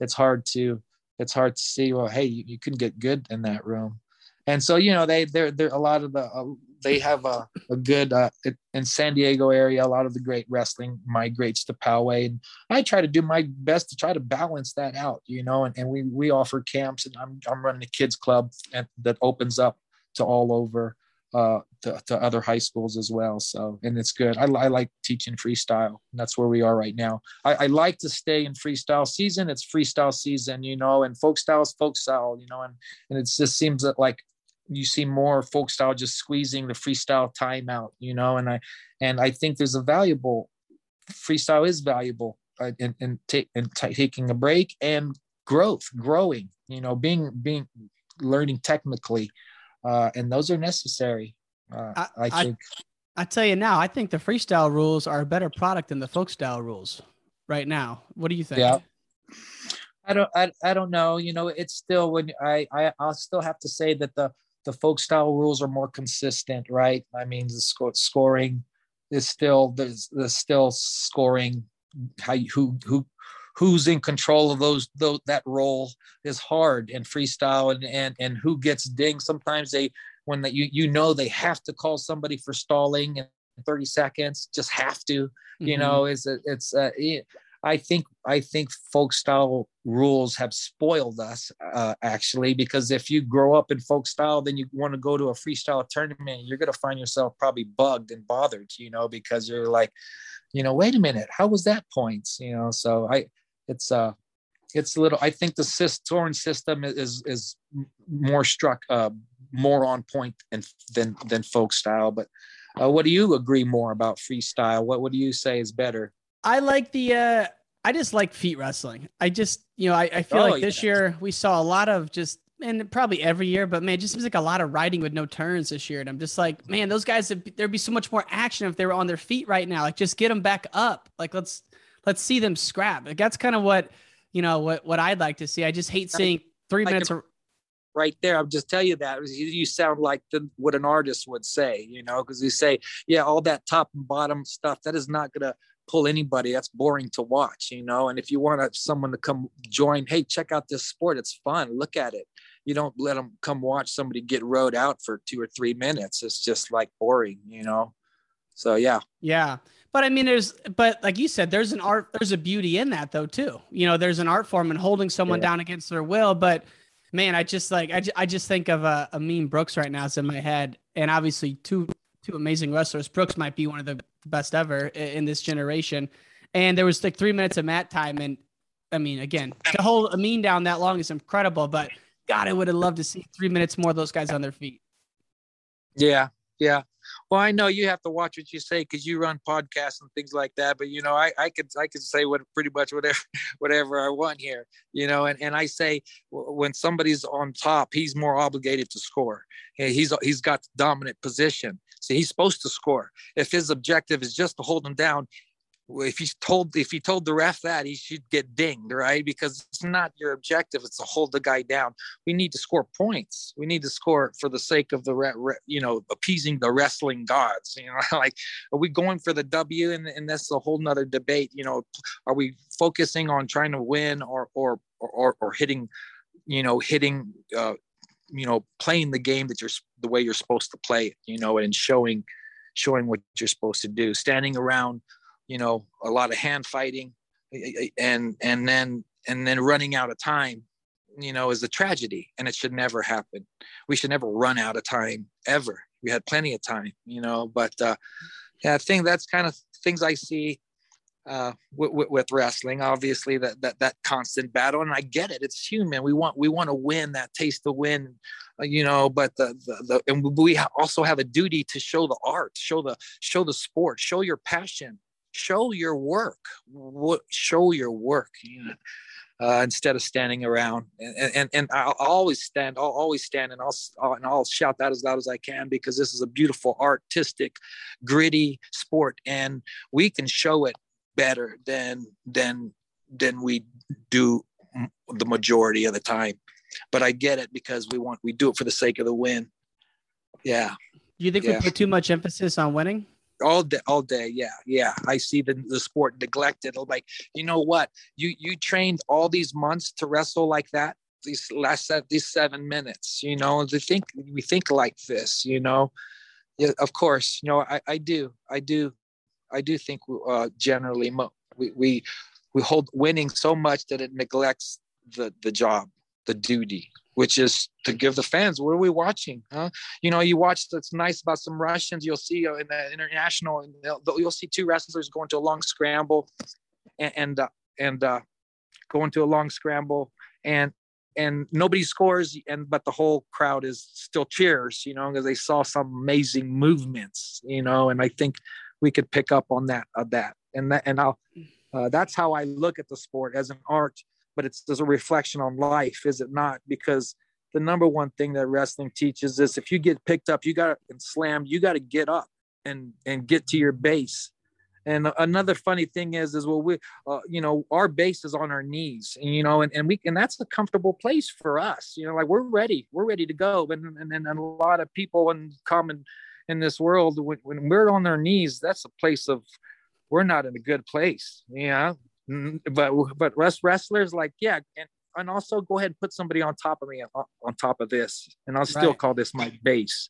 it's hard to it's hard to see well hey you, you can get good in that room. And so you know they they're they're a lot of the uh, they have a, a good uh, in san diego area a lot of the great wrestling migrates to poway and i try to do my best to try to balance that out you know and, and we we offer camps and i'm, I'm running a kids club and, that opens up to all over uh, to, to, other high schools as well. So, and it's good. I, I like teaching freestyle. that's where we are right now. I, I, like to stay in freestyle season. It's freestyle season, you know, and folk style is folk style, you know, and, and it just seems that like you see more folk style just squeezing the freestyle time out, you know, and I, and I think there's a valuable freestyle is valuable in, ta- in t- taking a break and growth, growing, you know, being, being learning technically, uh, and those are necessary. Uh, I, I, think. I, I tell you now, I think the freestyle rules are a better product than the folk style rules right now. What do you think? Yeah. I don't, I, I don't know. You know, it's still when I, I, I'll still have to say that the, the folk style rules are more consistent, right? I mean, the score, scoring is still there's, there's still scoring. How you, who who who's in control of those, those that role is hard in freestyle and and and who gets dinged. Sometimes they when that you you know they have to call somebody for stalling in 30 seconds, just have to. Mm-hmm. You know, is it, it's uh, I think I think folk style rules have spoiled us uh, actually because if you grow up in folk style, then you want to go to a freestyle tournament, you're gonna find yourself probably bugged and bothered, you know, because you're like, you know, wait a minute, how was that points, you know? So I, it's uh, it's a little. I think the scoring system is is more struck uh more on point than than than folk style, but. Uh, what do you agree more about freestyle? What what do you say is better? I like the uh I just like feet wrestling. I just, you know, I, I feel oh, like this yeah. year we saw a lot of just and probably every year, but man, it just seems like a lot of riding with no turns this year. And I'm just like, man, those guys there'd be so much more action if they were on their feet right now. Like just get them back up. Like let's let's see them scrap. Like that's kind of what you know what what I'd like to see. I just hate seeing three minutes. Of- right there. I'll just tell you that you, you sound like the, what an artist would say, you know, because you say, yeah, all that top and bottom stuff that is not gonna pull anybody. That's boring to watch, you know. And if you want someone to come join, hey, check out this sport. It's fun. Look at it. You don't let them come watch somebody get rode out for two or three minutes. It's just like boring, you know. So yeah. Yeah. But I mean, there's, but like you said, there's an art, there's a beauty in that though, too. You know, there's an art form in holding someone yeah. down against their will. But man, I just like, I, just, I just think of uh, a, Amine Brooks right now. It's in my head. And obviously, two, two amazing wrestlers. Brooks might be one of the best ever in this generation. And there was like three minutes of mat time. And I mean, again, to hold Amine down that long is incredible, but God, I would have loved to see three minutes more of those guys on their feet. Yeah. Yeah. Well, I know you have to watch what you say because you run podcasts and things like that. But you know, I, I could I could say what pretty much whatever whatever I want here. You know, and, and I say when somebody's on top, he's more obligated to score. He's he's got the dominant position. So he's supposed to score. If his objective is just to hold him down, if he's told if he told the ref that he should get dinged right? Because it's not your objective it's to hold the guy down. We need to score points. We need to score for the sake of the re, re, you know appeasing the wrestling gods you know like are we going for the w and, and that's a whole nother debate you know are we focusing on trying to win or or or, or hitting you know hitting uh you know playing the game that you're the way you're supposed to play it you know and showing showing what you're supposed to do standing around you know a lot of hand fighting and and then and then running out of time you know is a tragedy and it should never happen we should never run out of time ever we had plenty of time you know but uh yeah i think that's kind of things i see uh, with, with, wrestling. Obviously, that that that constant battle, and I get it. It's human. We want we want to win that taste of win, uh, you know. But the, the the and we also have a duty to show the art, show the show the sport, show your passion, show your work. What show your work. You know? Uh, instead of standing around. And, and, and I'll always stand, I'll always stand and I'll, and I'll shout that as loud as I can because this is a beautiful, artistic, gritty sport. And we can show it better than than than we do the majority of the time. But I get it because we want we do it for the sake of the win. Yeah. Do you think yeah. we put too much emphasis on winning? All day all day. Yeah yeah. I see the, the sport neglected. Like you know what? You you trained all these months to wrestle like that? These last these seven minutes you know? To think we think like this you know? Yeah of course. You know i, I do i do i do think uh, generally we, we we hold winning so much that it neglects the the job the duty which is to give the fans what are we watching huh? You know you watch that's nice about some russians you'll see uh, in the international and you'll see two wrestlers going to a long scramble and and, uh, and uh, going to a long scramble and and nobody scores and but the whole crowd is still cheers you know because they saw some amazing movements you know and i think we could pick up on that of that. And that and i'll uh, that's how i look at the sport as an art but it's as a reflection on life is it not because the number one thing that wrestling teaches is if you get picked up you got and slammed you got to get up and and get to your base and another funny thing is, is well, we, uh, you know, our base is on our knees, and you know, and, and we, and that's a comfortable place for us. You know, like we're ready, we're ready to go. And and, and a lot of people in common in this world, when, when we're on their knees, that's a place of we're not in a good place. Yeah, Mm-hmm. but but rest wrestlers like yeah, and and also go ahead and put somebody on top of me on, on top of this, and I'll still right. call this my base.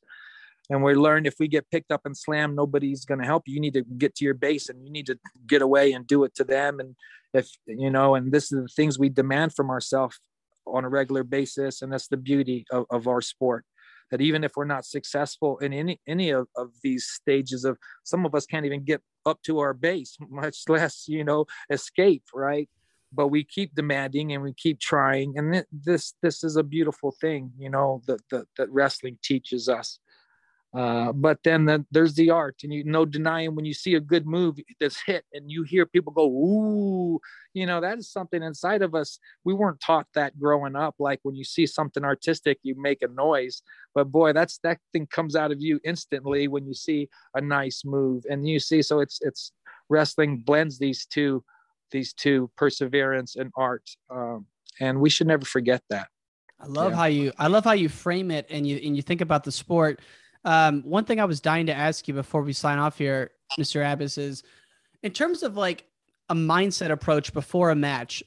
And we learned if we get picked up and slammed nobody's going to help you. You need to get to your base and you need to get away and do it to them. And if you know and this is the things we demand from ourselves on a regular basis. And that's the beauty of, of our sport that even if we're not successful in any any of, of these stages of some of us can't even get up to our base much less you know escape right? But we keep demanding and we keep trying and this this is a beautiful thing you know that that, that wrestling teaches us uh, but then the, there's the art, and you no denying when you see a good move that's hit, and you hear people go "ooh," you know that is something inside of us. We weren't taught that growing up. Like when you see something artistic, you make a noise. But boy, that's that thing comes out of you instantly when you see a nice move, and you see. So it's it's wrestling blends these two, these two perseverance and art, um, and we should never forget that. I love yeah. how you I love how you frame it and you and you think about the sport um, one thing I was dying to ask you before we sign off here, Mr. Abas, is in terms of like a mindset approach before a match.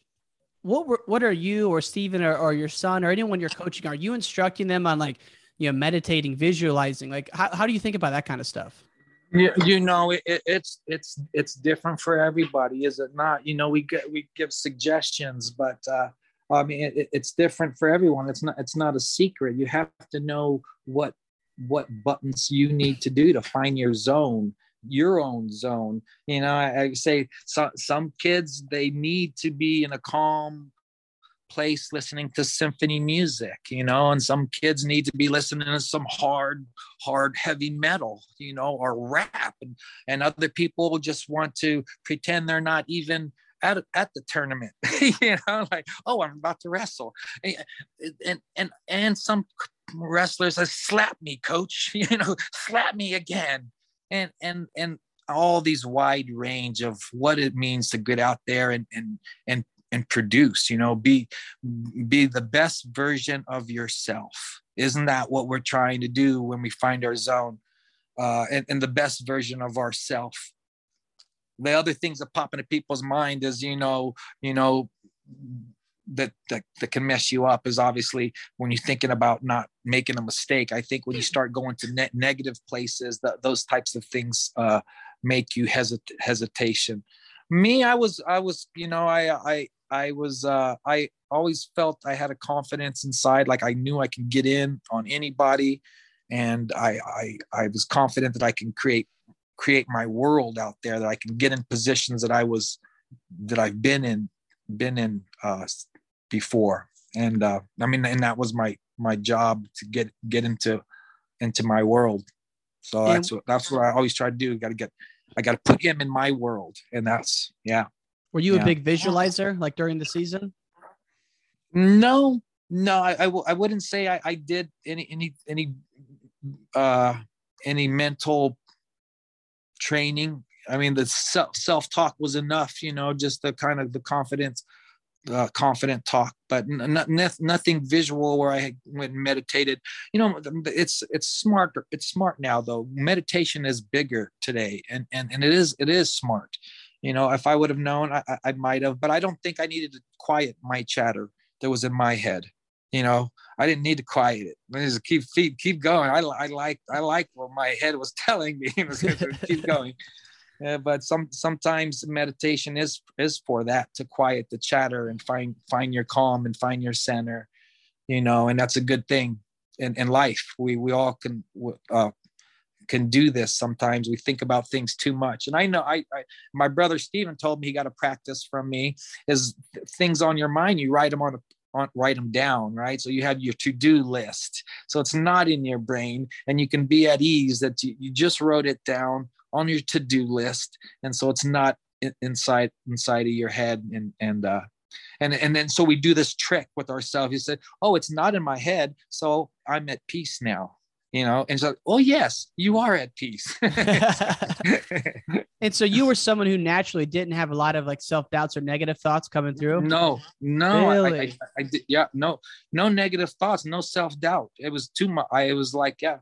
What were, what are you or Stephen or, or your son or anyone you're coaching? Are you instructing them on like you know meditating, visualizing? Like how, how do you think about that kind of stuff? you, you know it, it's it's it's different for everybody is it not you know we get we give suggestions but uh i mean it, it's different for everyone it's not it's not a secret you have to know what what buttons you need to do to find your zone your own zone. You know i, I say so, some kids they need to be in a calm place listening to symphony music you know and some kids need to be listening to some hard hard heavy metal you know or rap. And, and other people just want to pretend they're not even at, at the tournament you know like oh i'm about to wrestle. And and and, and some wrestlers say, slap me, coach, you know, slap me again. And and and all these wide range of what it means to get out there and and and and produce, you know, be be the best version of yourself. Isn't that what we're trying to do when we find our zone? Uh, and, and the best version of ourself. The other things that pop into people's mind is, you know, you know, that, that that can mess you up is obviously when you're thinking about not making a mistake. I think when you start going to net negative places, that those types of things uh, make you hesit- hesitation. Me, I was I was you know I I I was uh, I always felt I had a confidence inside, like I knew I can get in on anybody, and I I I was confident that I can create create my world out there that I can get in positions that I was that I've been in been in uh, before. And uh, i mean and that was my my job to get get into into my world. So that's what that's what i always try to do. Got to get i got to put him in my world. And that's yeah. Were you yeah. a big visualizer like during the season? No no i I w- I wouldn't say I, I did any any any uh any mental training. I mean the self self talk was enough you know just the kind of the confidence uh, confident talk, but n- n- nothing visual where I went and meditated. You know, it's it's smart. It's smart now though. Meditation is bigger today, and and and it is it is smart. You know, if I would have known, I, I might have, but I don't think I needed to quiet my chatter that was in my head. you know i didn't need to quiet it I just keep keep keep going i, I like i like what my head was telling me keep going uh, but some sometimes meditation is is for that to quiet the chatter and find find your calm and find your center you know and that's a good thing in, in life we we all can uh, can do this sometimes we think about things too much and i know I, I my brother Stephen told me he got a practice from me is things on your mind you write them on a on, write them down, right? So you have your to-do list. So it's not in your brain, and you can be at ease that you, you just wrote it down on your to-do list, and so it's not inside inside of your head. And and uh, and and then so we do this trick with ourselves. You said, "Oh, it's not in my head, so I'm at peace now." you know and so oh yes you are at peace and so you were someone who naturally didn't have a lot of like self-doubts or negative thoughts coming through no no really? I, I, I, did yeah no no negative thoughts no self-doubt it was too much i was like yeah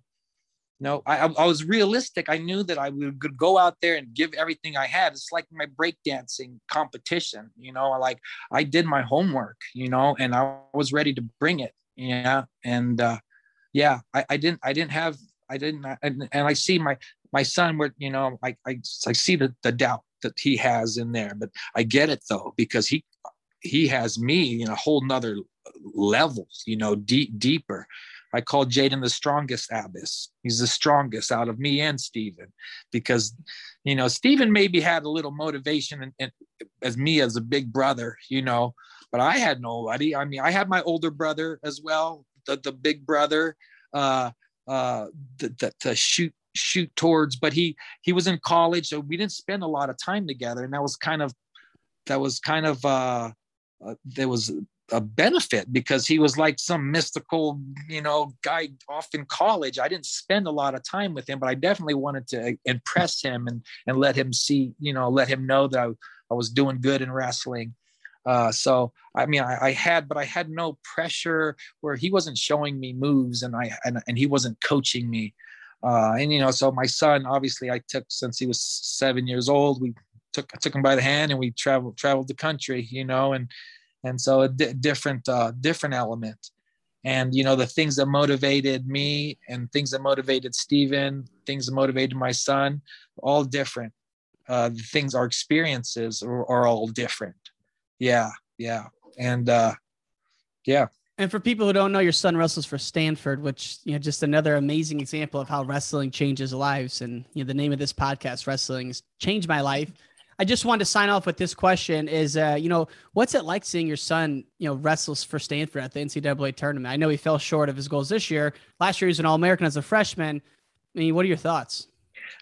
no I, I was realistic i knew that i would go out there and give everything i had it's like my breakdancing competition you know like i did my homework you know and i was ready to bring it yeah and uh yeah, I, I didn't, I didn't have, I didn't, and, and I see my, my son where, you know, I, I, I see the, the doubt that he has in there, but I get it though, because he, he has me in a whole nother levels, you know, deep, deeper. I call Jaden the strongest Abas. He's the strongest out of me and Stephen because, you know, Stephen maybe had a little motivation and, and as me as a big brother, you know, but I had nobody. I mean, I had my older brother as well, the, the big brother uh, uh, to, shoot shoot towards. But he he was in college, so we didn't spend a lot of time together, and that was kind of that was kind of uh, uh there was a benefit because he was like some mystical, you know, guy off in college. I didn't spend a lot of time with him, but I definitely wanted to impress him and and let him see, you know, let him know that I, I was doing good in wrestling. Uh, so I mean, I, I, had, but I had no pressure where he wasn't showing me moves and I and, and he wasn't coaching me. Uh, and you know, so my son, obviously, I took since he was seven years old. We took took him by the hand and we traveled traveled the country, you know, and and so a di- different uh, different element. And you know, the things that motivated me and things that motivated Stephen, things that motivated my son, all different. Uh, the things, our experiences are, are all different yeah, yeah, and uh, yeah. And for people who don't know, your son wrestles for Stanford, which you know, just another amazing example of how wrestling changes lives. And you know, the name of this podcast, "Wrestling's Changed My Life." I just wanted to sign off with this question: Is uh, you know, what's it like seeing your son, you know, wrestles for Stanford at the NCAA tournament? I know he fell short of his goals this year. Last year, he was an All American as a freshman. I mean, what are your thoughts?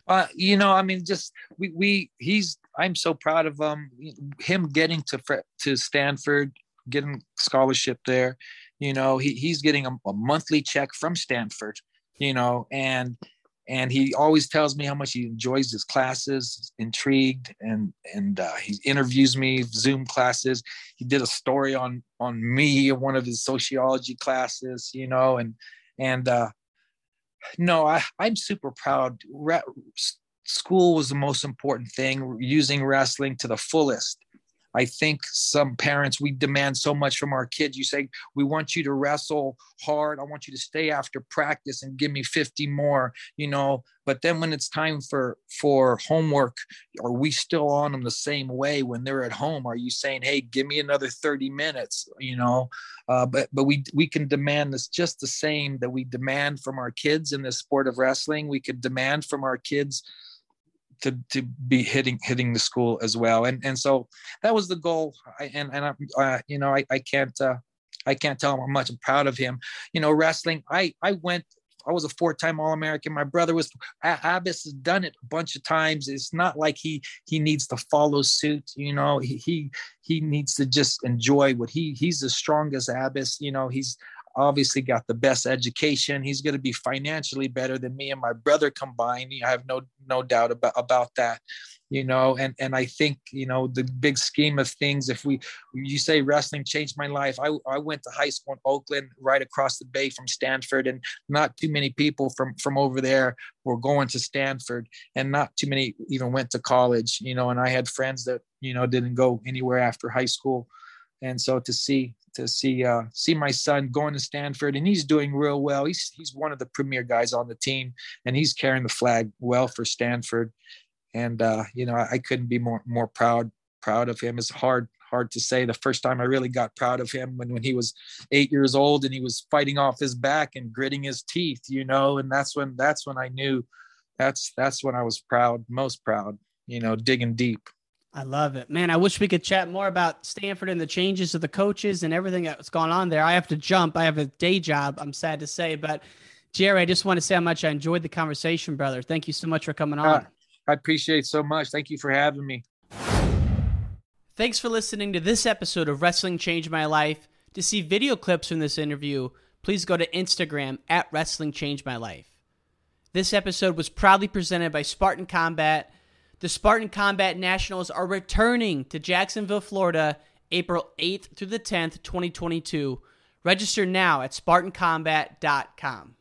Uh, you know, I mean, just we we he's I'm so proud of um him getting to to Stanford, getting scholarship there. You know, he he's getting a, a monthly check from Stanford. You know, and and he always tells me how much he enjoys his classes intrigued and and uh, he interviews me zoom classes he did a story on on me in one of his sociology classes you know and and uh no, I, I'm super proud. Re- school was the most important thing, using wrestling to the fullest. I think some parents, we demand so much from our kids. You say, we want you to wrestle hard. I want you to stay after practice and give me 50 more, you know. But then when it's time for for homework, are we still on them the same way when they're at home? Are you saying, hey, give me another 30 minutes, you know? Uh, but but we we can demand this just the same that we demand from our kids in the sport of wrestling. We could demand from our kids to to be hitting hitting the school as well and and so that was the goal I, and and I, uh, you know I, I can't uh, I can't tell him how much I'm proud of him you know wrestling I I went I was a four-time All-American. My brother was. Abas has done it a bunch of times. It's not like he he needs to follow suit. You know, he he he needs to just enjoy what he he's the strongest Abas. You know, he's obviously got the best education. He's going to be financially better than me and my brother combined. I have no no doubt about about that. You know, and and I think you know the big scheme of things. If we you say wrestling changed my life, I I went to high school in Oakland, right across the bay from Stanford, and not too many people from from over there were going to Stanford, and not too many even went to college. You know, and I had friends that you know didn't go anywhere after high school and so to see to see uh, see my son going to Stanford and he's doing real well. He's he's one of the premier guys on the team, and he's carrying the flag well for Stanford. And uh, you know, I, I couldn't be more more proud proud of him. It's hard hard to say. The first time I really got proud of him when when he was eight years old and he was fighting off his back and gritting his teeth, you know, and that's when that's when I knew that's that's when I was proud, most proud, you know, digging deep. I love it, man. I wish we could chat more about Stanford and the changes of the coaches and everything that's gone on there. I have to jump. I have a day job. I'm sad to say, but Gerry, I just want to say how much I enjoyed the conversation, brother. Thank you so much for coming on. Uh, I appreciate so much. Thank you for having me. Thanks for listening to this episode of Wrestling Changed My Life. To see video clips from this interview, please go to Instagram at Wrestling Changed My Life. This episode was proudly presented by Spartan Combat the Spartan Combat Nationals are returning to Jacksonville, Florida, April 8th through the 10th, 2022. Register now at SpartanCombat.com.